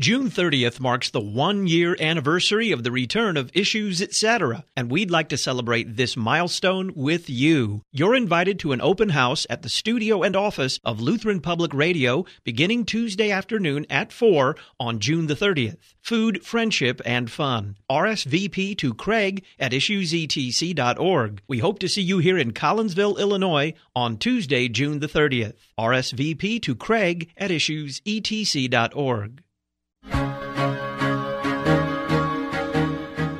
June 30th marks the one year anniversary of the return of Issues Etc., and we'd like to celebrate this milestone with you. You're invited to an open house at the studio and office of Lutheran Public Radio beginning Tuesday afternoon at 4 on June the 30th. Food, friendship, and fun. RSVP to Craig at issuesetc.org. We hope to see you here in Collinsville, Illinois on Tuesday, June the 30th. RSVP to Craig at issuesetc.org.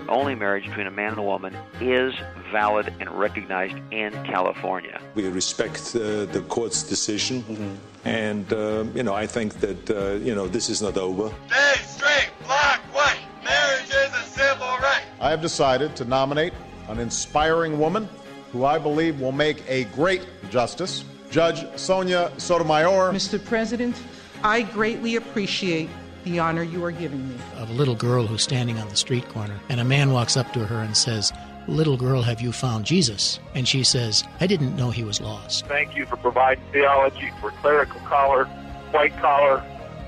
Only marriage between a man and a woman is valid and recognized in California. We respect uh, the court's decision, mm-hmm. and uh, you know I think that uh, you know this is not over. Stay straight, black, white. Marriage is a civil right. I have decided to nominate an inspiring woman who I believe will make a great justice, Judge Sonia Sotomayor. Mr. President, I greatly appreciate the honor you are giving me. Of a little girl who's standing on the street corner, and a man walks up to her and says, Little girl, have you found Jesus? And she says, I didn't know he was lost. Thank you for providing theology for clerical collar, white collar,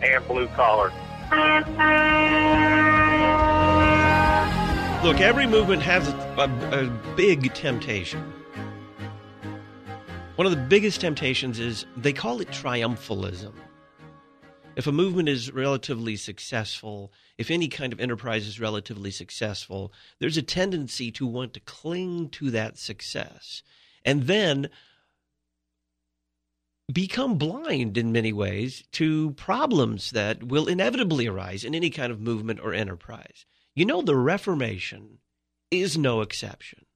and blue collar. Look, every movement has a, a, a big temptation. One of the biggest temptations is they call it triumphalism if a movement is relatively successful, if any kind of enterprise is relatively successful, there's a tendency to want to cling to that success and then become blind in many ways to problems that will inevitably arise in any kind of movement or enterprise. You know, the Reformation is no exception.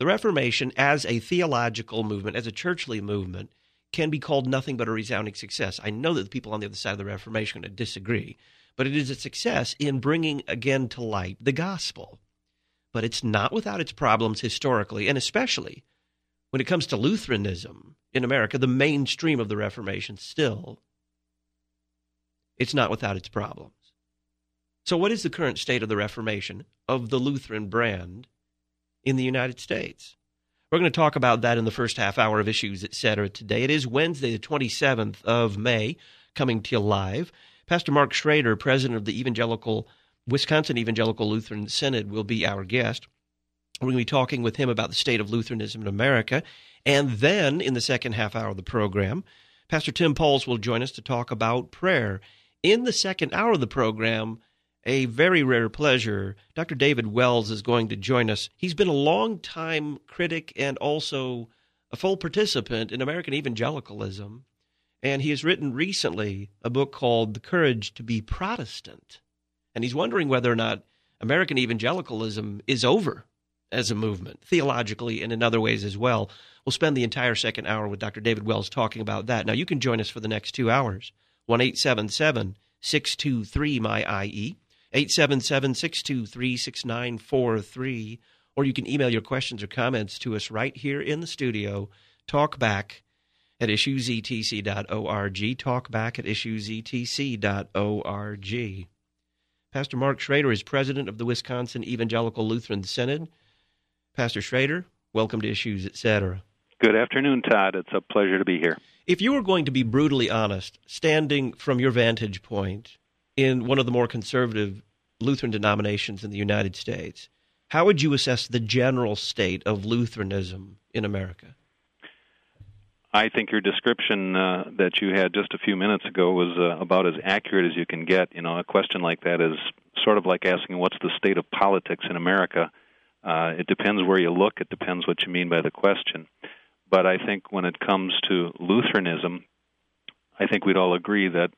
The Reformation, as a theological movement, as a churchly movement, can be called nothing but a resounding success. I know that the people on the other side of the Reformation are going to disagree, but it is a success in bringing again to light the gospel. But it's not without its problems historically, and especially when it comes to Lutheranism in America, the mainstream of the Reformation still, it's not without its problems. So, what is the current state of the Reformation, of the Lutheran brand, in the United States? We're going to talk about that in the first half hour of issues, etc. Today it is Wednesday, the 27th of May, coming to you live. Pastor Mark Schroeder, president of the Evangelical Wisconsin Evangelical Lutheran Synod, will be our guest. We're going to be talking with him about the state of Lutheranism in America. And then in the second half hour of the program, Pastor Tim Pauls will join us to talk about prayer. In the second hour of the program, a very rare pleasure. Dr. David Wells is going to join us. He's been a long time critic and also a full participant in American evangelicalism. And he has written recently a book called The Courage to be Protestant. And he's wondering whether or not American evangelicalism is over as a movement, theologically and in other ways as well. We'll spend the entire second hour with Dr. David Wells talking about that. Now, you can join us for the next two hours. 1 623 my IE. 877 623 6943. Or you can email your questions or comments to us right here in the studio. Talkback at issuesetc.org. Talkback at issuesetc.org. Pastor Mark Schroeder is president of the Wisconsin Evangelical Lutheran Synod. Pastor Schroeder, welcome to Issues, etc. Good afternoon, Todd. It's a pleasure to be here. If you were going to be brutally honest, standing from your vantage point in one of the more conservative Lutheran denominations in the United States. How would you assess the general state of Lutheranism in America? I think your description uh, that you had just a few minutes ago was uh, about as accurate as you can get. You know, a question like that is sort of like asking what's the state of politics in America. Uh, it depends where you look. It depends what you mean by the question. But I think when it comes to Lutheranism, I think we'd all agree that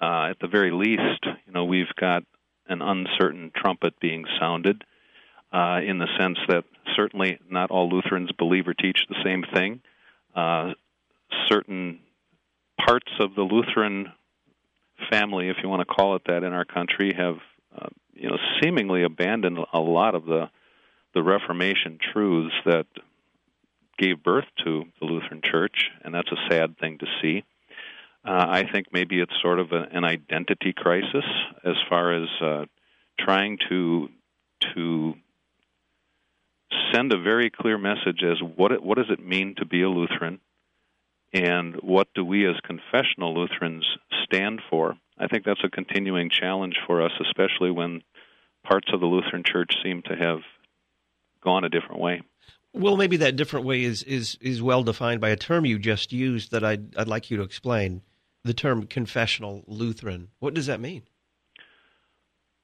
uh, at the very least, you know, we've got an uncertain trumpet being sounded, uh, in the sense that certainly not all Lutherans believe or teach the same thing. Uh, certain parts of the Lutheran family, if you want to call it that, in our country have, uh, you know, seemingly abandoned a lot of the the Reformation truths that gave birth to the Lutheran Church, and that's a sad thing to see. Uh, I think maybe it's sort of a, an identity crisis as far as uh, trying to to send a very clear message as what it, what does it mean to be a Lutheran, and what do we as confessional Lutherans stand for. I think that's a continuing challenge for us, especially when parts of the Lutheran Church seem to have gone a different way. Well, maybe that different way is is is well defined by a term you just used that I'd I'd like you to explain. The term confessional Lutheran. What does that mean?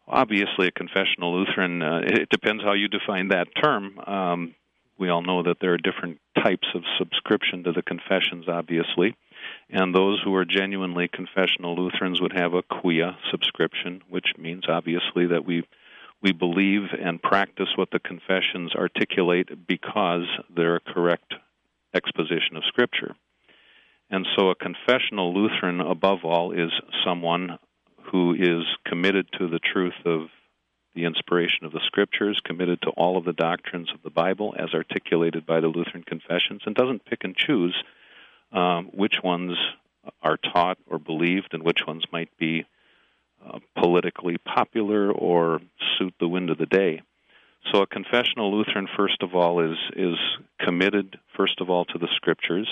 Obviously, a confessional Lutheran. Uh, it depends how you define that term. Um, we all know that there are different types of subscription to the confessions, obviously. And those who are genuinely confessional Lutherans would have a quia subscription, which means obviously that we we believe and practice what the confessions articulate because they're a correct exposition of Scripture. And so a confessional Lutheran, above all, is someone who is committed to the truth of the inspiration of the Scriptures, committed to all of the doctrines of the Bible as articulated by the Lutheran confessions, and doesn't pick and choose um, which ones are taught or believed and which ones might be uh, politically popular or suit the wind of the day. So a confessional Lutheran, first of all, is is committed first of all to the Scriptures,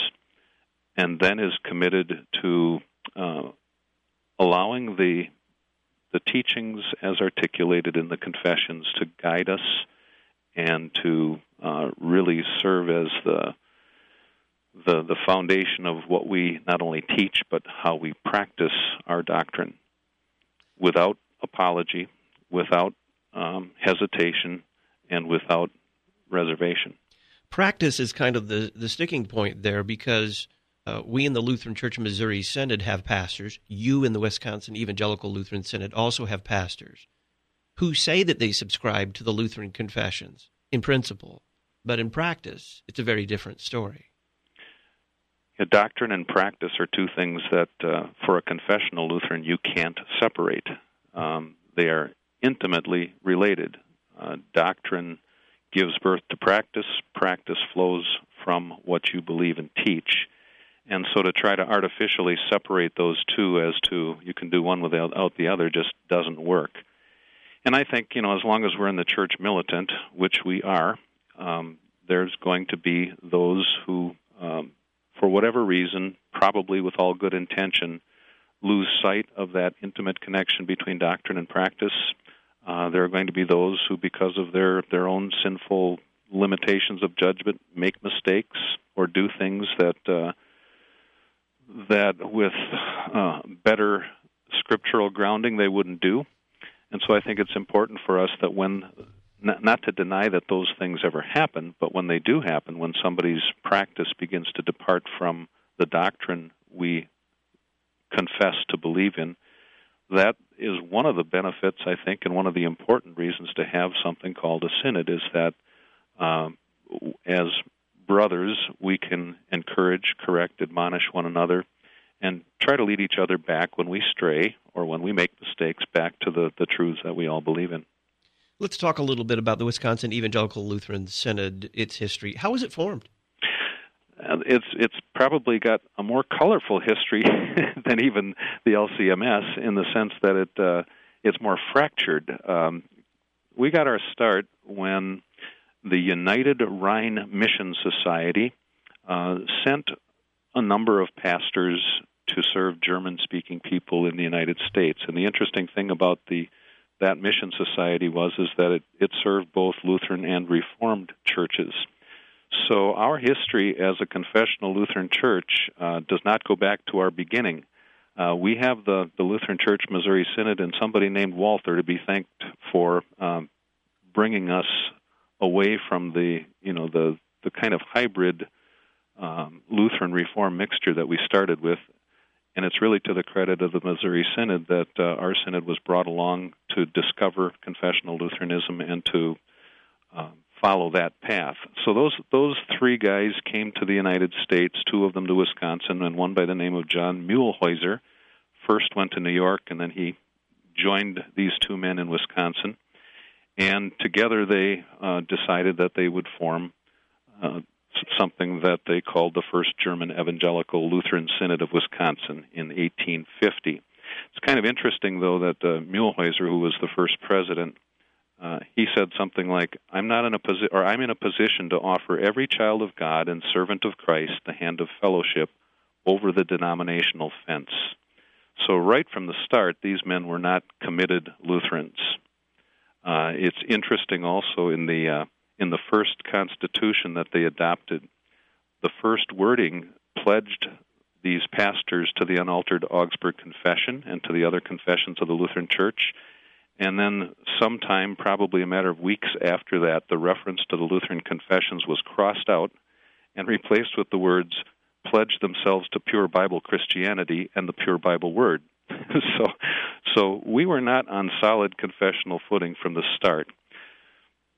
and then is committed to uh, allowing the the teachings as articulated in the confessions to guide us and to uh, really serve as the the the foundation of what we not only teach but how we practice our doctrine without apology, without um, hesitation, and without reservation. Practice is kind of the, the sticking point there because uh, we in the Lutheran Church of Missouri Synod have pastors. You in the Wisconsin Evangelical Lutheran Synod also have pastors who say that they subscribe to the Lutheran confessions in principle, but in practice, it's a very different story. Yeah, doctrine and practice are two things that, uh, for a confessional Lutheran, you can't separate. Um, they are intimately related. Uh, doctrine gives birth to practice, practice flows from what you believe and teach. And so to try to artificially separate those two as to you can do one without the other just doesn't work. And I think, you know, as long as we're in the church militant, which we are, um, there's going to be those who um, for whatever reason, probably with all good intention, lose sight of that intimate connection between doctrine and practice. Uh, there are going to be those who, because of their, their own sinful limitations of judgment, make mistakes or do things that uh, that with uh, better scriptural grounding they wouldn't do. And so I think it's important for us that when not, to deny that those things ever happen, but when they do happen, when somebody's practice begins to depart from the doctrine we confess to believe in, that is one of the benefits, I think, and one of the important reasons to have something called a synod is that um, as brothers, we can encourage, correct, admonish one another, and try to lead each other back when we stray or when we make mistakes back to the, the truths that we all believe in. Let's talk a little bit about the Wisconsin Evangelical Lutheran Synod, its history. How was it formed? Uh, it's it's probably got a more colorful history than even the LCMS in the sense that it uh, it's more fractured. Um, we got our start when the United Rhine Mission Society uh, sent a number of pastors to serve German-speaking people in the United States. And the interesting thing about the that mission society was is that it, it served both Lutheran and Reformed churches. So our history as a confessional Lutheran church uh, does not go back to our beginning. Uh, we have the, the Lutheran Church Missouri Synod and somebody named Walther to be thanked for um, bringing us away from the you know the the kind of hybrid um, Lutheran Reform mixture that we started with and it's really to the credit of the Missouri Synod that uh, our synod was brought along to discover confessional Lutheranism and to uh, follow that path. So those those three guys came to the United States, two of them to Wisconsin, and one by the name of John Muehlhäuser. First went to New York, and then he joined these two men in Wisconsin, and together they uh, decided that they would form uh, something that they called the First German Evangelical Lutheran Synod of Wisconsin in 1850. It's kind of interesting, though, that uh, who was the first president, uh, he said something like, "I'm not in a position, or I'm in a position to offer every child of God and servant of Christ the hand of fellowship over the denominational fence." So, right from the start, these men were not committed Lutherans. Uh, it's interesting also in the uh, in the first constitution that they adopted, the first wording pledged these pastors to the unaltered Augsburg Confession and to the other confessions of the Lutheran Church. And then, sometime, probably a matter of weeks after that, the reference to the Lutheran confessions was crossed out and replaced with the words, pledge themselves to pure Bible Christianity and the pure Bible Word. so, so we were not on solid confessional footing from the start.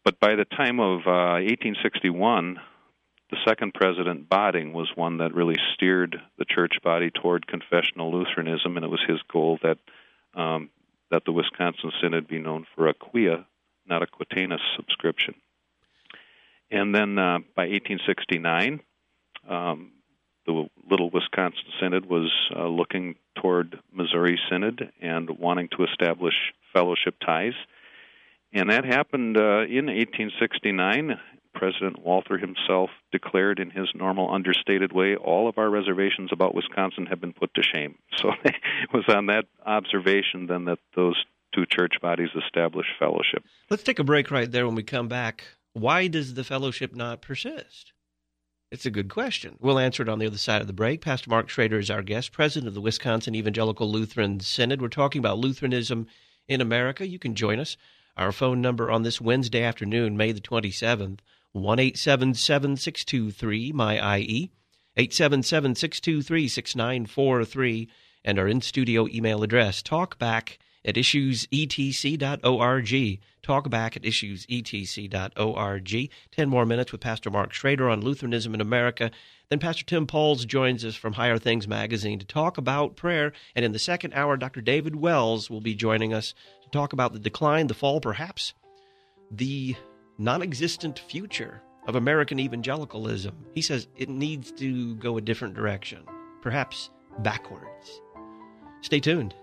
But by the time of uh, 1861, the second president, Bading, was one that really steered the church body toward confessional Lutheranism, and it was his goal that um, that the Wisconsin Synod be known for a quia, not a quatenus subscription. And then uh, by 1869, um, the Little Wisconsin Synod was uh, looking toward Missouri Synod and wanting to establish fellowship ties. And that happened uh, in 1869. President Walther himself declared in his normal understated way, all of our reservations about Wisconsin have been put to shame. So it was on that observation then that those two church bodies established fellowship. Let's take a break right there when we come back. Why does the fellowship not persist? It's a good question. We'll answer it on the other side of the break. Pastor Mark Schroeder is our guest, president of the Wisconsin Evangelical Lutheran Synod. We're talking about Lutheranism in America. You can join us. Our phone number on this Wednesday afternoon, May the 27th, 1 623 my IE, 877 623 6943, and our in studio email address, talkback at issuesetc.org. Talkback at issuesetc.org. Ten more minutes with Pastor Mark Schroeder on Lutheranism in America. Then Pastor Tim Pauls joins us from Higher Things Magazine to talk about prayer. And in the second hour, Dr. David Wells will be joining us to talk about the decline, the fall, perhaps the non existent future of American evangelicalism. He says it needs to go a different direction, perhaps backwards. Stay tuned.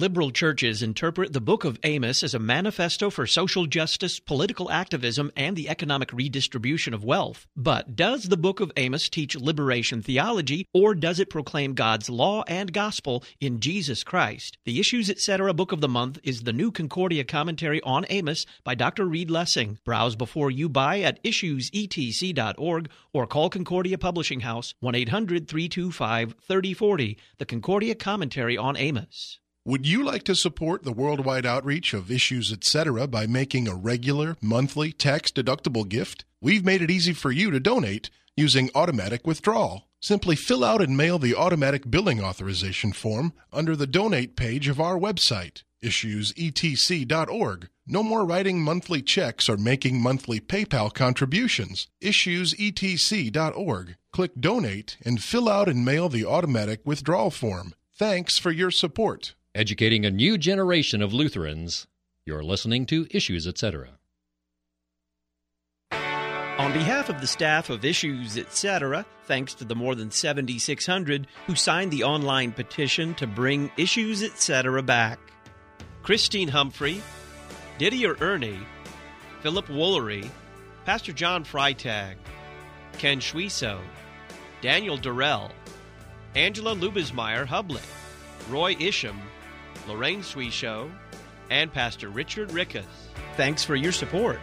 Liberal churches interpret the book of Amos as a manifesto for social justice, political activism, and the economic redistribution of wealth. But does the book of Amos teach liberation theology, or does it proclaim God's law and gospel in Jesus Christ? The Issues Etc. book of the month is the new Concordia commentary on Amos by Dr. Reed Lessing. Browse before you buy at issuesetc.org or call Concordia Publishing House 1 800 325 3040. The Concordia commentary on Amos. Would you like to support the worldwide outreach of Issues Etc. by making a regular, monthly, tax deductible gift? We've made it easy for you to donate using automatic withdrawal. Simply fill out and mail the automatic billing authorization form under the donate page of our website, issuesetc.org. No more writing monthly checks or making monthly PayPal contributions. Issuesetc.org. Click donate and fill out and mail the automatic withdrawal form. Thanks for your support educating a new generation of Lutherans. You're listening to Issues, etc. On behalf of the staff of Issues, etc., thanks to the more than 7,600 who signed the online petition to bring Issues, etc. back Christine Humphrey, Didier Ernie, Philip Woolery, Pastor John Freitag, Ken Schwieso, Daniel Durrell, Angela Lubismeyer Hubley, Roy Isham, Lorraine Show, and Pastor Richard Rickus. Thanks for your support.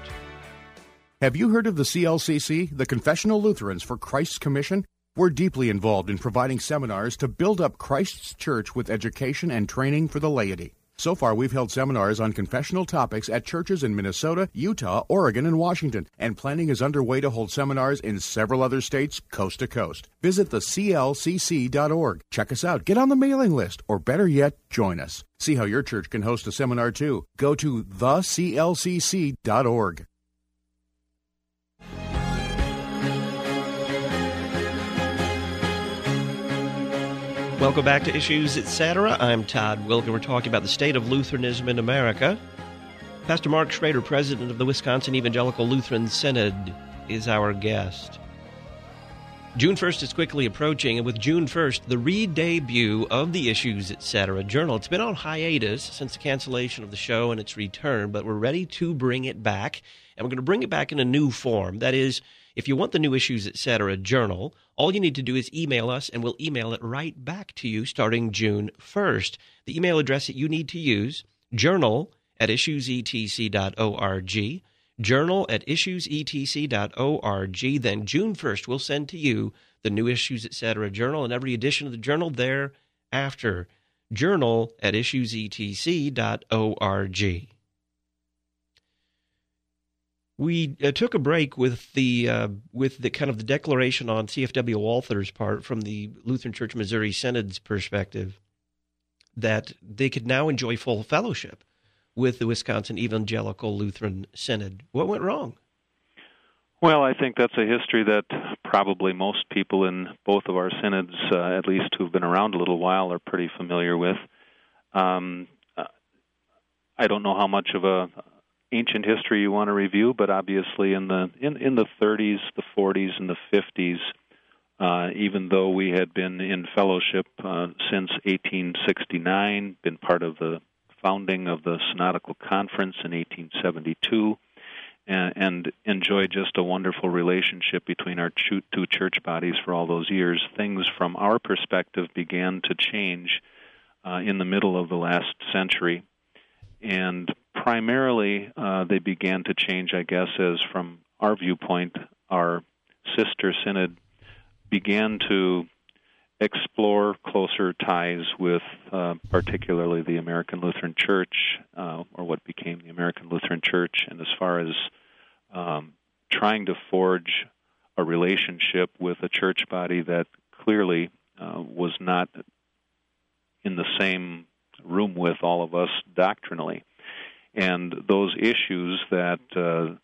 Have you heard of the CLCC, the Confessional Lutherans for Christ's Commission? We're deeply involved in providing seminars to build up Christ's church with education and training for the laity. So far, we've held seminars on confessional topics at churches in Minnesota, Utah, Oregon, and Washington, and planning is underway to hold seminars in several other states, coast to coast. Visit the CLCC.org. Check us out, get on the mailing list, or better yet, join us. See how your church can host a seminar too. Go to theclcc.org. Welcome back to Issues Etc. I'm Todd Wilken. We're talking about the state of Lutheranism in America. Pastor Mark Schroeder, president of the Wisconsin Evangelical Lutheran Synod, is our guest. June 1st is quickly approaching, and with June 1st, the re debut of the Issues Etc. journal. It's been on hiatus since the cancellation of the show and its return, but we're ready to bring it back. And we're going to bring it back in a new form. That is, if you want the new Issues Etc. journal, all you need to do is email us, and we'll email it right back to you starting June 1st. The email address that you need to use, journal at issuesetc.org journal at issuesetc.org. Then June 1st, we'll send to you the new Issues Etc. journal and every edition of the journal thereafter. Journal at issuesetc.org. We uh, took a break with the uh, with the kind of the declaration on CFW Walther's part from the Lutheran Church Missouri Synod's perspective that they could now enjoy full fellowship with the Wisconsin Evangelical Lutheran Synod. What went wrong? Well, I think that's a history that probably most people in both of our synods, uh, at least who've been around a little while, are pretty familiar with. Um, uh, I don't know how much of a ancient history you want to review, but obviously in the in, in the 30s, the 40s, and the 50s, uh, even though we had been in fellowship uh, since 1869, been part of the founding of the Synodical Conference in 1872 and, and enjoyed just a wonderful relationship between our two church bodies for all those years. Things from our perspective began to change uh, in the middle of the last century. And primarily, uh, they began to change, I guess, as from our viewpoint, our sister synod began to explore closer ties with uh, particularly the American Lutheran Church, uh, or what became the American Lutheran Church, and as far as um, trying to forge a relationship with a church body that clearly uh, was not in the same room with all of us doctrinally. And those issues that uh,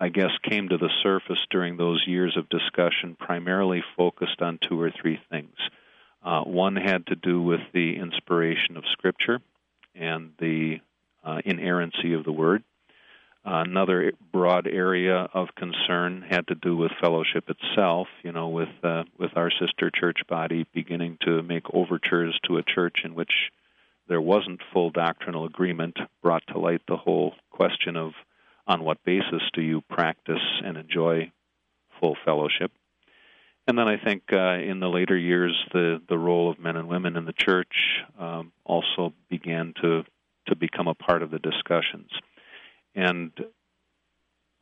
I guess, came to the surface during those years of discussion primarily focused on two or three things. Uh, one had to do with the inspiration of Scripture and the uh, inerrancy of the Word. Uh, another broad area of concern had to do with fellowship itself. You know, with uh, with our sister church body beginning to make overtures to a church in which there wasn't full doctrinal agreement, brought to light the whole question of on what basis do you practice and enjoy full fellowship? And then I think uh, in the later years, the, the role of men and women in the church um, also began to, to become a part of the discussions. And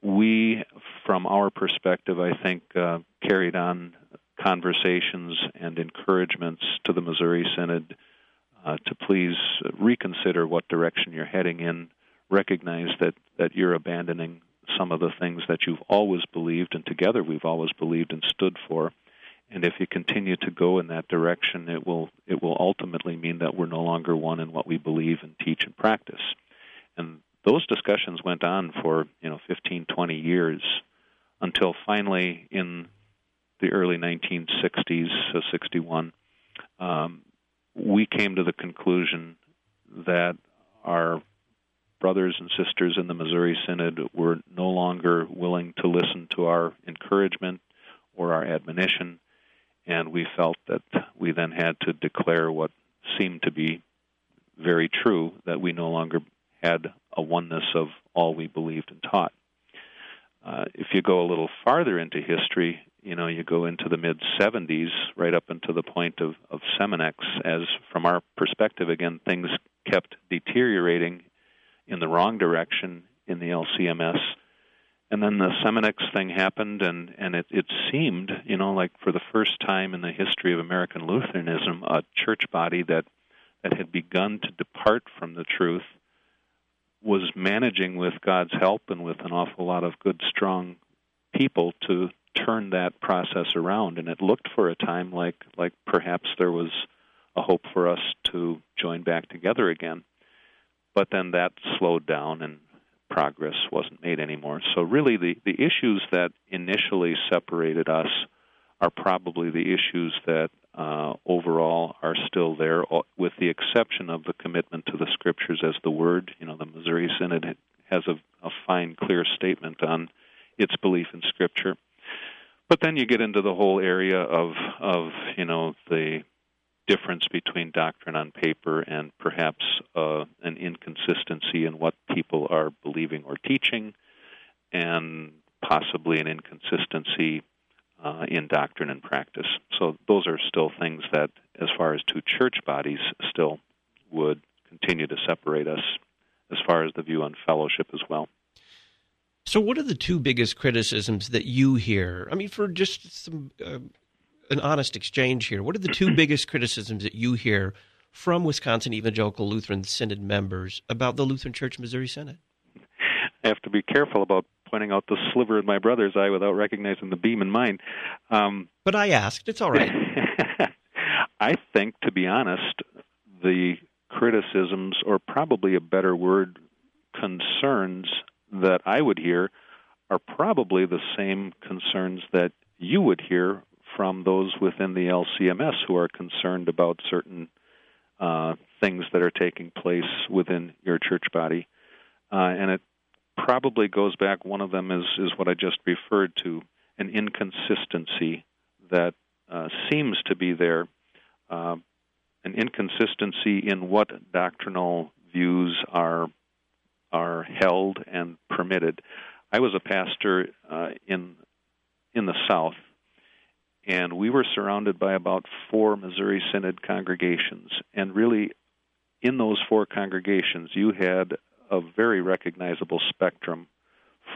we, from our perspective, I think, uh, carried on conversations and encouragements to the Missouri Synod uh, to please reconsider what direction you're heading in recognize that that you're abandoning some of the things that you've always believed and together we've always believed and stood for. And if you continue to go in that direction it will it will ultimately mean that we're no longer one in what we believe and teach and practice. And those discussions went on for you know 15 20 years until finally in the early 1960s so 61 um, we came to the conclusion that our brothers and sisters in the Missouri Synod were no longer willing to listen to our encouragement or our admonition, and we felt that we then had to declare what seemed to be very true that we no longer had a oneness of all we believed and taught. Uh, if you go a little farther into history, you know, you go into the mid 70s, right up until the point of, of Seminex, as from our perspective, again, things kept deteriorating in the wrong direction in the LCMS. And then the Seminex thing happened, and, and it, it seemed, you know, like for the first time in the history of American Lutheranism, a church body that, that had begun to depart from the truth was managing with God's help and with an awful lot of good, strong people to turn that process around. And it looked for a time like, like perhaps there was a hope for us to join back together again but then that slowed down and progress wasn't made anymore. So really the, the issues that initially separated us are probably the issues that uh, overall are still there, with the exception of the commitment to the scriptures as the word. You know, the Missouri Synod has a, a fine, clear statement on its belief in scripture. But then you get into the whole area of of you know the difference between doctrine on paper and perhaps uh, an inconsistency in what people are believing or teaching, and possibly an inconsistency uh, in doctrine and practice. So those are still things that, as far as two church bodies, still would continue to separate us as far as the view on fellowship as well. So, what are the two biggest criticisms that you hear? I mean, for just some uh, an honest exchange here, what are the two biggest criticisms that you hear from Wisconsin Evangelical Lutheran Synod members about the Lutheran Church Missouri Synod? I have to be careful about pointing out the sliver in my brother's eye without recognizing the beam in mine. Um, but I asked. It's all right. I think, to be honest, the criticisms, or probably a better word, concerns that I would hear are probably the same concerns that you would hear from those within the LCMS who are concerned about certain uh, things that are taking place within your church body. Uh, and it probably goes back, one of them is, is what I just referred to an inconsistency that uh, seems to be there, uh, an inconsistency in what doctrinal views are are held and permitted. I was a pastor uh, in in the South, and we were surrounded by about four Missouri Synod congregations. And really, in those four congregations, you had a very recognizable spectrum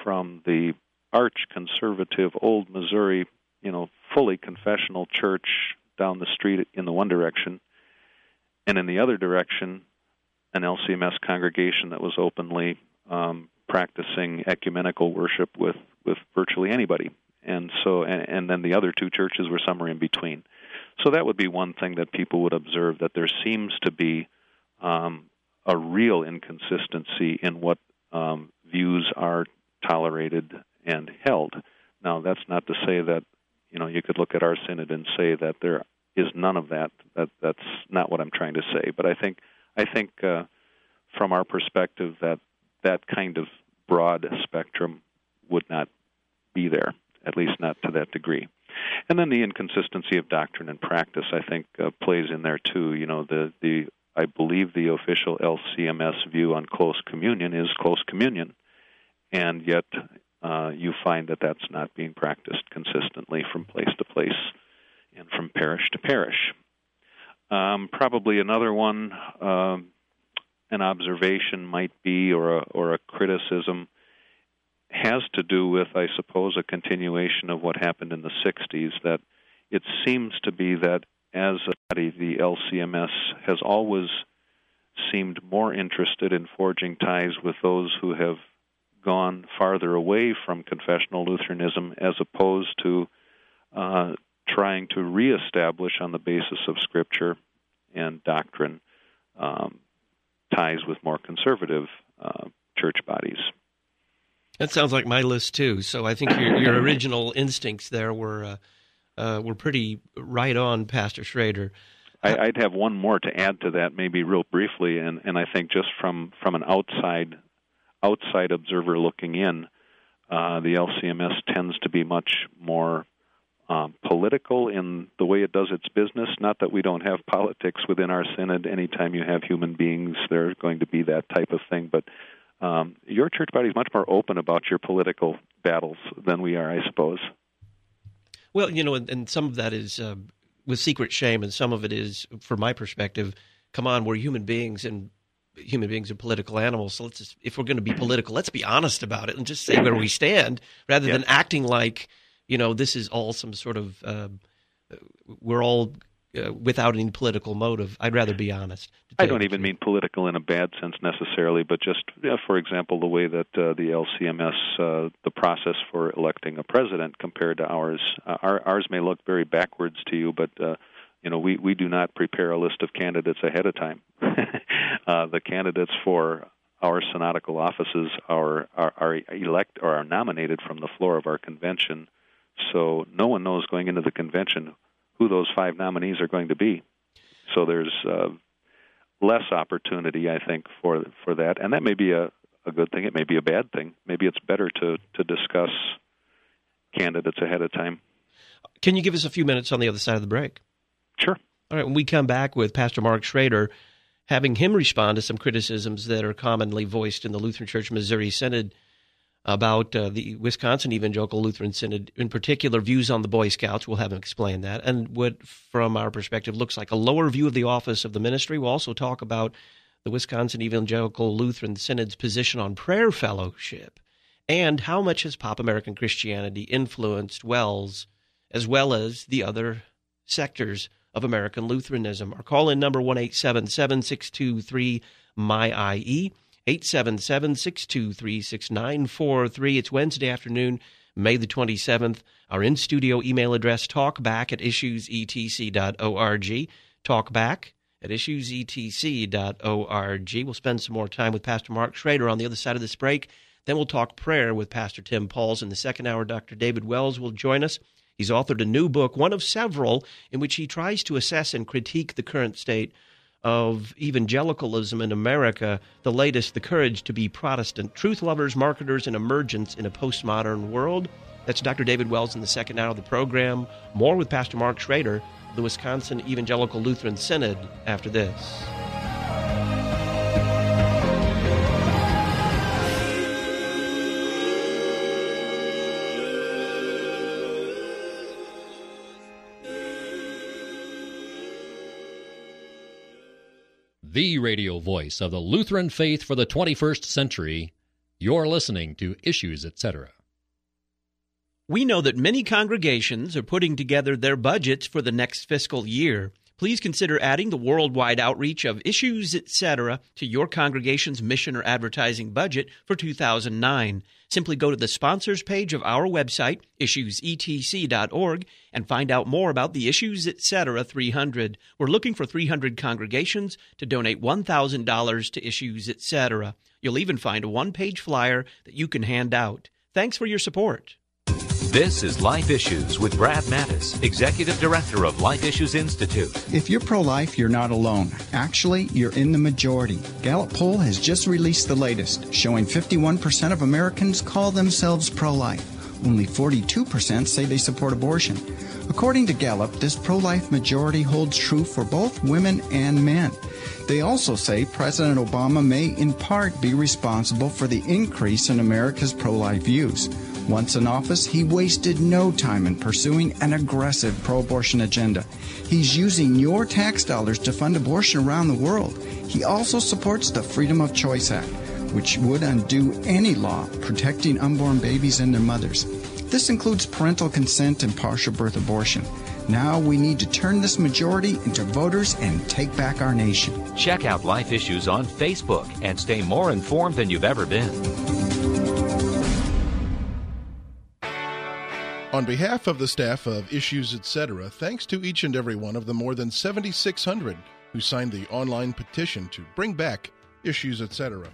from the arch conservative old Missouri, you know, fully confessional church down the street in the one direction, and in the other direction, an LCMS congregation that was openly um, practicing ecumenical worship with with virtually anybody, and so and, and then the other two churches were somewhere in between. So that would be one thing that people would observe that there seems to be um, a real inconsistency in what um, views are tolerated and held. Now, that's not to say that you know you could look at our synod and say that there is none of that. That that's not what I'm trying to say. But I think I think uh, from our perspective that that kind of broad spectrum would not be there, at least not to that degree. And then the inconsistency of doctrine and practice, I think, uh, plays in there too. You know, the the I believe the official LCMS view on close communion is close communion, and yet uh, you find that that's not being practiced consistently from place to place and from parish to parish. Um, probably another one, uh, an observation might be, or a, or a criticism, has to do with, I suppose, a continuation of what happened in the 60s. That it seems to be that as a body, the LCMS has always seemed more interested in forging ties with those who have gone farther away from confessional Lutheranism as opposed to uh, trying to reestablish on the basis of Scripture and doctrine um, ties with more conservative uh, church bodies. That sounds like my list too. So I think your, your original instincts there were uh, uh, were pretty right on, Pastor Schroeder. I, would have one more to add to that, maybe real briefly, and, and I think just from, from an outside outside observer looking in, uh, the LCMS tends to be much more um, political in the way it does its business. Not that we don't have politics within our synod. Anytime you have human beings, there's going to be that type of thing. But um, your church body is much more open about your political battles than we are, I suppose. Well, you know, and, and some of that is uh, with secret shame, and some of it is, from my perspective, come on, we're human beings, and human beings are political animals. So let's just, if we're going to be political, let's be honest about it and just say where we stand, rather than acting like you know this is all some sort of uh, we're all uh, without any political motive. I'd rather be honest. I don't even mean political in a bad sense necessarily, but just, for example, the way that uh, the LCMS, uh, the process for electing a president compared to ours, uh, our, ours may look very backwards to you, but uh, you know we we do not prepare a list of candidates ahead of time. the candidates for our synodical offices are, are are elect or are nominated from the floor of our convention. So no one knows going into the convention who those five nominees are going to be. So there's uh, less opportunity, I think, for for that, and that may be a, a good thing. It may be a bad thing. Maybe it's better to to discuss candidates ahead of time. Can you give us a few minutes on the other side of the break? Sure. All right. When we come back with Pastor Mark Schroeder, having him respond to some criticisms that are commonly voiced in the Lutheran Church Missouri Synod about uh, the Wisconsin Evangelical Lutheran Synod, in particular, views on the Boy Scouts. We'll have him explain that. And what, from our perspective, looks like a lower view of the office of the ministry. We'll also talk about the Wisconsin Evangelical Lutheran Synod's position on prayer fellowship and how much has pop American Christianity influenced WELS as well as the other sectors of American Lutheranism. Our call in number 1 877 623 MyIE. 877 623 6943. It's Wednesday afternoon, May the 27th. Our in studio email address talkback at issuesetc.org. Talkback at issuesetc.org. We'll spend some more time with Pastor Mark Schroeder on the other side of this break. Then we'll talk prayer with Pastor Tim Pauls. In the second hour, Dr. David Wells will join us. He's authored a new book, one of several, in which he tries to assess and critique the current state of evangelicalism in America, the latest, The Courage to be Protestant Truth Lovers, Marketers, and Emergents in a Postmodern World. That's Dr. David Wells in the second hour of the program. More with Pastor Mark Schroeder, the Wisconsin Evangelical Lutheran Synod, after this. The radio voice of the Lutheran faith for the 21st century. You're listening to Issues, etc. We know that many congregations are putting together their budgets for the next fiscal year. Please consider adding the worldwide outreach of Issues, etc. to your congregation's mission or advertising budget for 2009. Simply go to the sponsors page of our website, issuesetc.org, and find out more about the Issues Etc. 300. We're looking for 300 congregations to donate $1,000 to Issues Etc. You'll even find a one page flyer that you can hand out. Thanks for your support. This is Life Issues with Brad Mattes, Executive Director of Life Issues Institute. If you're pro life, you're not alone. Actually, you're in the majority. Gallup poll has just released the latest, showing 51% of Americans call themselves pro life. Only 42% say they support abortion. According to Gallup, this pro life majority holds true for both women and men. They also say President Obama may, in part, be responsible for the increase in America's pro life views. Once in office, he wasted no time in pursuing an aggressive pro abortion agenda. He's using your tax dollars to fund abortion around the world. He also supports the Freedom of Choice Act, which would undo any law protecting unborn babies and their mothers. This includes parental consent and partial birth abortion. Now we need to turn this majority into voters and take back our nation. Check out Life Issues on Facebook and stay more informed than you've ever been. On behalf of the staff of Issues Etc., thanks to each and every one of the more than 7,600 who signed the online petition to bring back Issues Etc.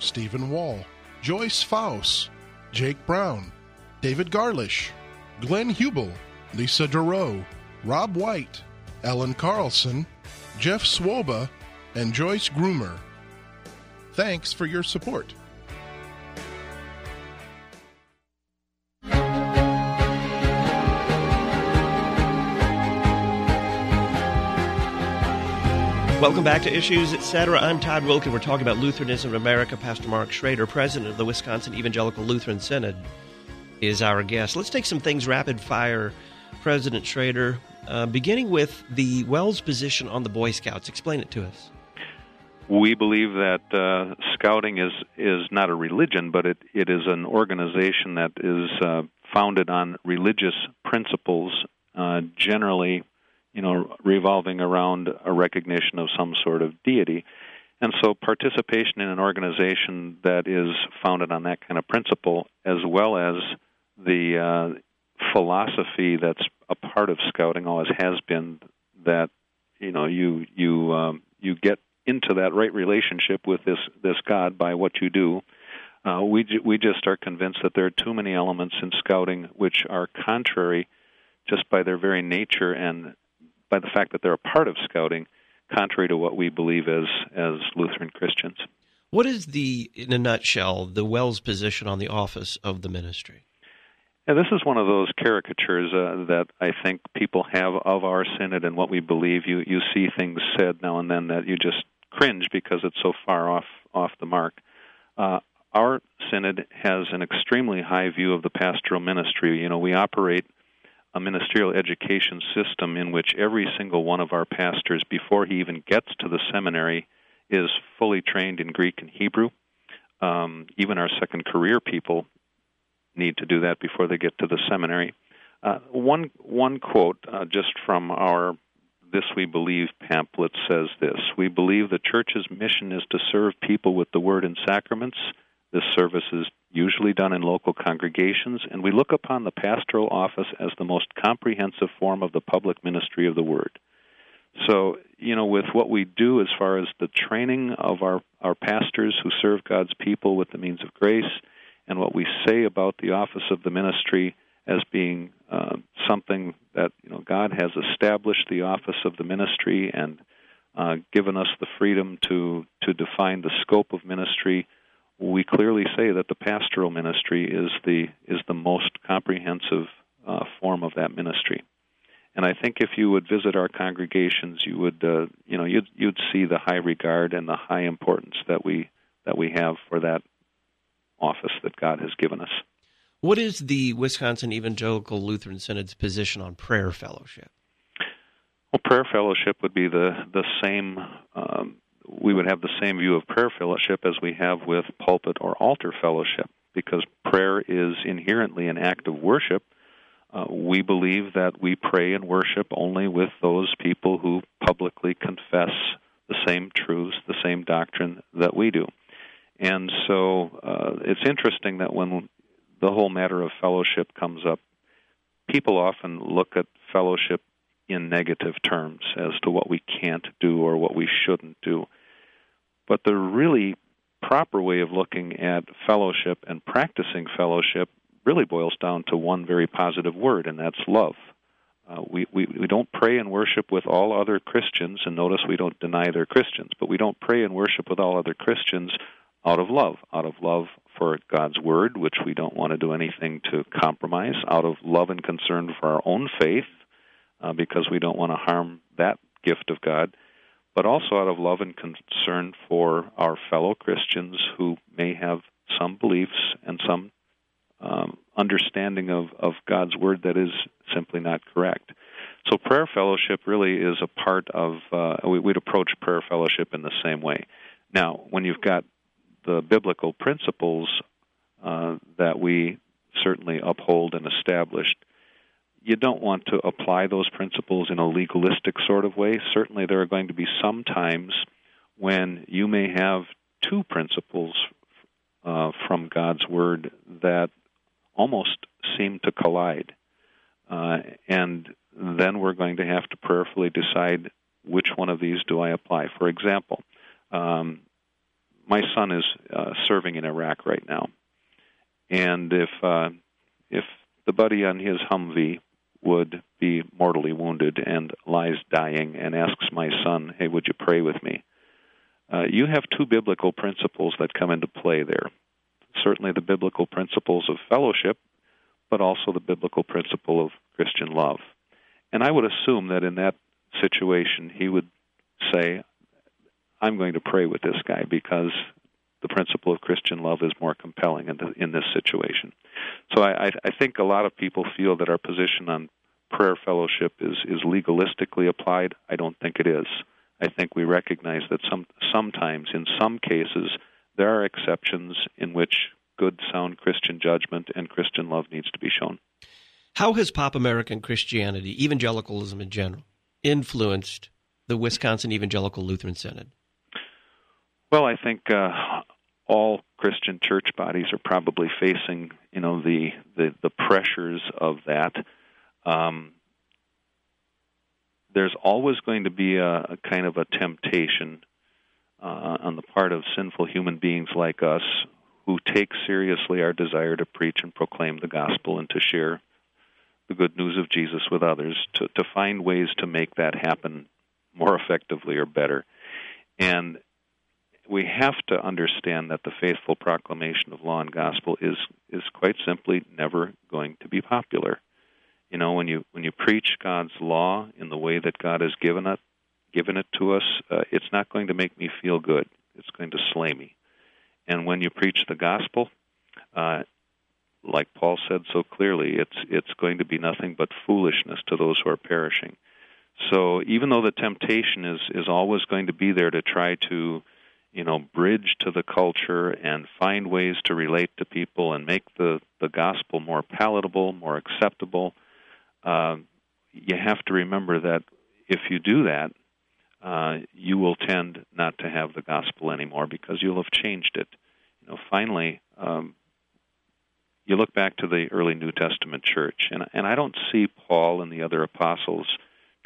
Stephen Wall, Joyce Faust, Jake Brown, David Garlish, Glenn Hubel, Lisa Duro, Rob White, Alan Carlson, Jeff Swoba, and Joyce Groomer. Thanks for your support. Welcome back to Issues Etc. I'm Todd Wilken. We're talking about Lutheranism in America. Pastor Mark Schroeder, president of the Wisconsin Evangelical Lutheran Synod, is our guest. Let's take some things rapid fire. President Schroeder, uh, beginning with the WELS position on the Boy Scouts. Explain it to us. We believe that uh, scouting is is not a religion, but it, it is an organization that is uh, founded on religious principles, uh, generally you know, revolving around a recognition of some sort of deity. And so participation in an organization that is founded on that kind of principle, as well as the uh, philosophy that's a part of scouting, always has been that you know you you um, you get into that right relationship with this this God by what you do. Uh, we we just are convinced that there are too many elements in scouting which are contrary, just by their very nature and by the fact that they're a part of scouting, contrary to what we believe as as Lutheran Christians. What is the, in a nutshell, the WELS position on the office of the ministry? Yeah, this is one of those caricatures uh, that I think people have of our synod and what we believe. You you see things said now and then that you just cringe because it's so far off off the mark. Uh, our synod has an extremely high view of the pastoral ministry. You know, we operate a ministerial education system in which every single one of our pastors, before he even gets to the seminary, is fully trained in Greek and Hebrew. Um, even our second career people need to do that before they get to the seminary. Uh, one one quote uh, just from our "This We Believe" pamphlet says this: "We believe the church's mission is to serve people with the Word and sacraments. This service is usually done in local congregations, and we look upon the pastoral office as the most comprehensive form of the public ministry of the Word." So, you know, with what we do as far as the training of our, our pastors who serve God's people with the means of grace, and what we say about the office of the ministry as being uh, something that you know God has established the office of the ministry and uh, given us the freedom to to define the scope of ministry. We clearly say that the pastoral ministry is the is the most comprehensive uh, form of that ministry. And I think if you would visit our congregations, you would uh, you know you'd you'd see the high regard and the high importance that we that we have for that office that God has given us. What is the Wisconsin Evangelical Lutheran Synod's position on prayer fellowship? Well, prayer fellowship would be the the same. Um, we would have the same view of prayer fellowship as we have with pulpit or altar fellowship, because prayer is inherently an act of worship. Uh, we believe that we pray and worship only with those people who publicly confess the same truths, the same doctrine that we do. And so uh, it's interesting that when the whole matter of fellowship comes up, people often look at fellowship in negative terms as to what we can't do or what we shouldn't do. But the really proper way of looking at fellowship and practicing fellowship really boils down to one very positive word, and that's love. Uh, we, we, we don't pray and worship with all other Christians, and notice we don't deny they're Christians, but we don't pray and worship with all other Christians out of love, out of love for God's Word, which we don't want to do anything to compromise, out of love and concern for our own faith, uh, because we don't want to harm that gift of God, but also out of love and concern for our fellow Christians who may have some beliefs and some um, understanding of, of God's Word that is simply not correct. So prayer fellowship really is a part of, uh, we, would approach prayer fellowship in the same way. Now, when you've got the biblical principles uh, that we certainly uphold and established. You don't want to apply those principles in a legalistic sort of way. Certainly, there are going to be some times when you may have two principles uh, from God's Word that almost seem to collide. Uh, and then we're going to have to prayerfully decide which one of these do I apply. For example, um, my son is uh, serving in Iraq right now, and if uh, if the buddy on his Humvee would be mortally wounded and lies dying and asks my son, "Hey, would you pray with me?" Uh, you have two biblical principles that come into play there. Certainly, the biblical principles of fellowship, but also the biblical principle of Christian love. And I would assume that in that situation, he would say, I'm going to pray with this guy because the principle of Christian love is more compelling in, the, in this situation. So I, I think a lot of people feel that our position on prayer fellowship is, is legalistically applied. I don't think it is. I think we recognize that some sometimes, in some cases, there are exceptions in which good, sound Christian judgment and Christian love needs to be shown. How has pop American Christianity, evangelicalism in general, influenced the Wisconsin Evangelical Lutheran Synod? Well, I think uh, all Christian church bodies are probably facing, you know, the the, the pressures of that. Um, there's always going to be a, a kind of a temptation uh, on the part of sinful human beings like us who take seriously our desire to preach and proclaim the gospel and to share the good news of Jesus with others, to, to find ways to make that happen more effectively or better. And we have to understand that the faithful proclamation of law and gospel is is quite simply never going to be popular. You know, when you when you preach God's law in the way that God has given it given it to us, uh, it's not going to make me feel good. It's going to slay me. And when you preach the gospel, uh, like Paul said so clearly, it's it's going to be nothing but foolishness to those who are perishing. So even though the temptation is is always going to be there to try to you know bridge to the culture and find ways to relate to people and make the the gospel more palatable, more acceptable. Uh, you have to remember that if you do that, uh, you will tend not to have the gospel anymore because you'll have changed it. You know, finally, um, you look back to the early New Testament church, and and I don't see Paul and the other apostles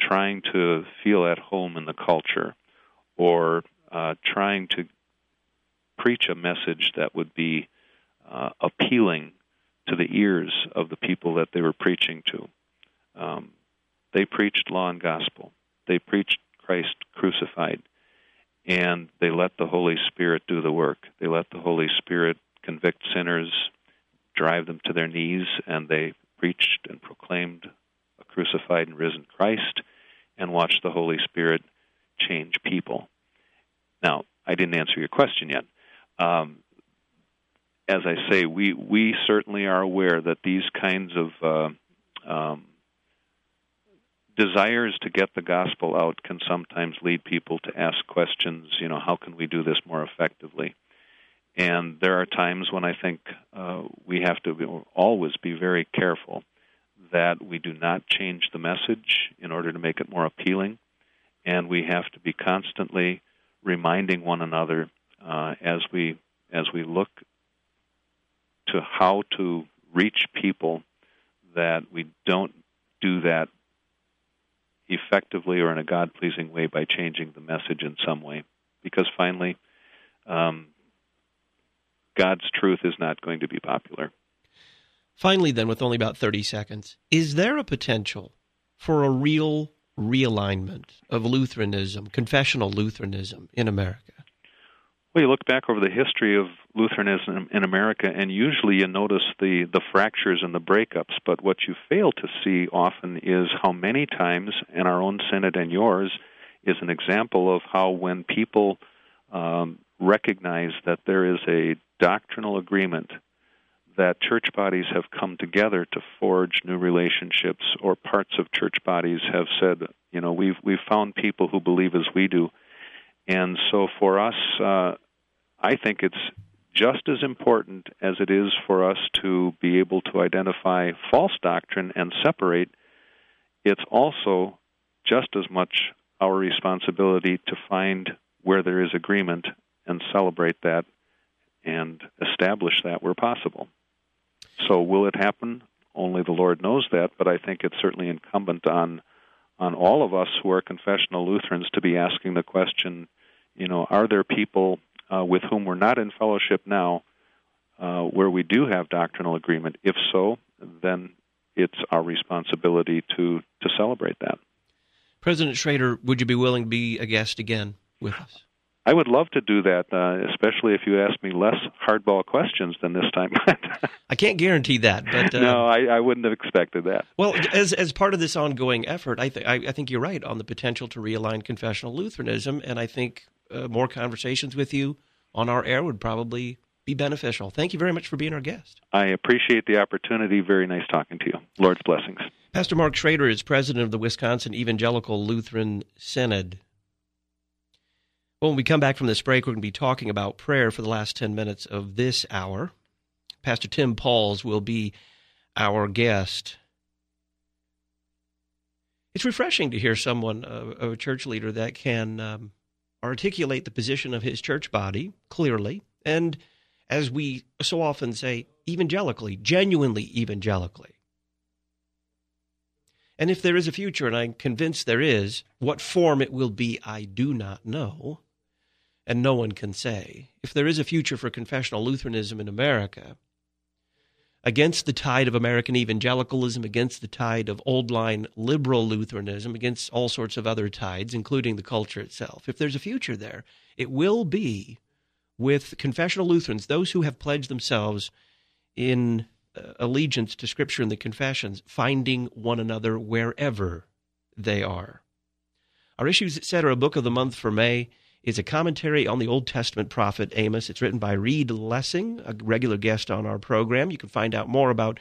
trying to feel at home in the culture or uh, trying to preach a message that would be uh, appealing to the ears of the people that they were preaching to. Um, they preached law and gospel. They preached Christ crucified, and they let the Holy Spirit do the work. They let the Holy Spirit convict sinners, drive them to their knees, and they preached and proclaimed a crucified and risen Christ, and watched the Holy Spirit change people. Now, I didn't answer your question yet. Um, as I say, we we certainly are aware that these kinds of uh, um, desires to get the gospel out can sometimes lead people to ask questions. You know, how can we do this more effectively? And there are times when I think uh, we have to be, always be very careful that we do not change the message in order to make it more appealing, and we have to be constantly reminding one another uh, as we as we look to how to reach people that we don't do that effectively or in a God pleasing way by changing the message in some way. Because finally, um, God's truth is not going to be popular. Finally, then, with only about 30 seconds, is there a potential for a real realignment of Lutheranism, confessional Lutheranism in America? Well, you look back over the history of Lutheranism in America, and usually you notice the, the fractures and the breakups. But what you fail to see often is how many times, in our own synod and yours, is an example of how when people um, recognize that there is a doctrinal agreement that church bodies have come together to forge new relationships, or parts of church bodies have said, you know, we've we've found people who believe as we do, and so for us, uh, I think it's just as important as it is for us to be able to identify false doctrine and separate. It's also just as much our responsibility to find where there is agreement and celebrate that and establish that where possible. So, will it happen? Only the Lord knows that, but I think it's certainly incumbent on on all of us who are confessional Lutherans to be asking the question, you know, are there people uh, with whom we're not in fellowship now uh, where we do have doctrinal agreement? If so, then it's our responsibility to to celebrate that. President Schroeder, would you be willing to be a guest again with us? I would love to do that, uh, especially if you ask me less hardball questions than this time. I can't guarantee that, but uh, no, I, I, wouldn't have expected that. Well, as as part of this ongoing effort, I, th- I, I think you're right on the potential to realign confessional Lutheranism, and I think uh, more conversations with you on our air would probably be beneficial. Thank you very much for being our guest. I appreciate the opportunity. Very nice talking to you. Lord's blessings. Pastor Mark Schroeder is president of the Wisconsin Evangelical Lutheran Synod. When we come back from this break, we're going to be talking about prayer for the last 10 minutes of this hour. Pastor Tim Pauls will be our guest. It's refreshing to hear someone, uh, a church leader, that can um, articulate the position of his church body clearly, and as we so often say, evangelically, genuinely evangelically. And if there is a future, and I'm convinced there is, what form it will be, I do not know and no one can say. If there is a future for confessional Lutheranism in America, against the tide of American evangelicalism, against the tide of old line liberal Lutheranism, against all sorts of other tides, including the culture itself, if there's a future there, it will be with confessional Lutherans, those who have pledged themselves in uh, allegiance to Scripture and the confessions, finding one another wherever they are. Our Issues, etc. Book of the month for May is a commentary on the Old Testament prophet Amos. It's written by Reed Lessing, a regular guest on our program. You can find out more about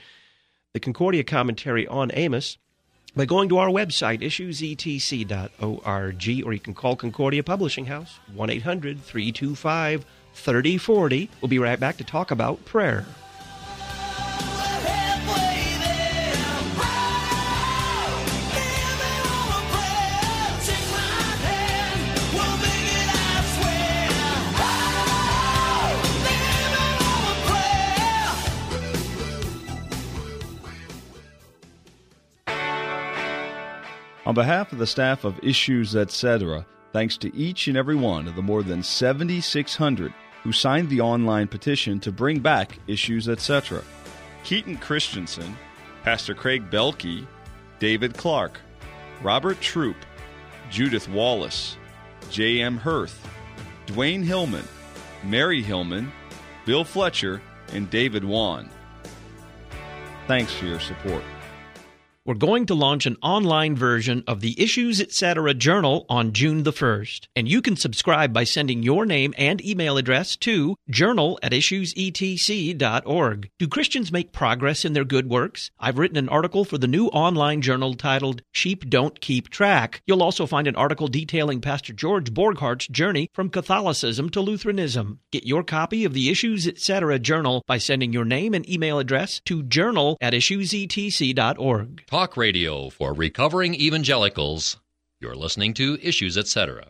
the Concordia commentary on Amos by going to our website, issuesetc.org, or you can call Concordia Publishing House, 1 800 325 3040. We'll be right back to talk about prayer. On behalf of the staff of Issues Etc., thanks to each and every one of the more than 7,600 who signed the online petition to bring back Issues Etc. Keaton Christensen, Pastor Craig Belkey, David Clark, Robert Troop, Judith Wallace, J.M. Hirth, Dwayne Hillman, Mary Hillman, Bill Fletcher, and David Wan. Thanks for your support. We're going to launch an online version of the Issues Etc. journal on June the 1st. And you can subscribe by sending your name and email address to journal at issuesetc.org. Do Christians make progress in their good works? I've written an article for the new online journal titled Sheep Don't Keep Track. You'll also find an article detailing Pastor George Borghardt's journey from Catholicism to Lutheranism. Get your copy of the Issues Etc. journal by sending your name and email address to journal at issuesetc.org. Talk radio for recovering evangelicals. You're listening to Issues Etc.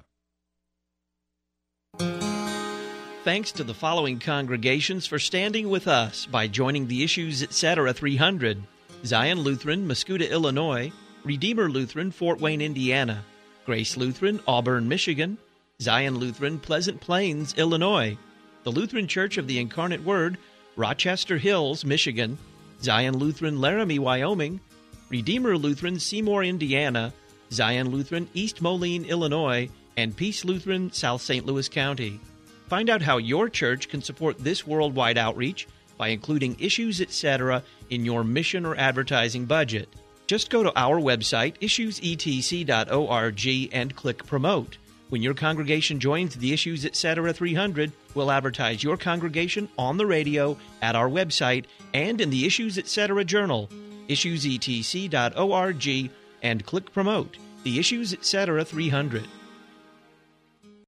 Thanks to the following congregations for standing with us by joining the Issues Etc. 300 Zion Lutheran, Mascoutah, Illinois, Redeemer Lutheran, Fort Wayne, Indiana, Grace Lutheran, Auburn, Michigan, Zion Lutheran, Pleasant Plains, Illinois, the Lutheran Church of the Incarnate Word, Rochester Hills, Michigan, Zion Lutheran, Laramie, Wyoming, Redeemer Lutheran, Seymour, Indiana, Zion Lutheran, East Moline, Illinois, and Peace Lutheran, South St. Louis County. Find out how your church can support this worldwide outreach by including issues, etc., in your mission or advertising budget. Just go to our website, issuesetc.org, and click Promote. When your congregation joins the Issues Etc. 300, we'll advertise your congregation on the radio, at our website, and in the Issues Etc. journal issuesetc.org, and click Promote, the Issues Etc. 300.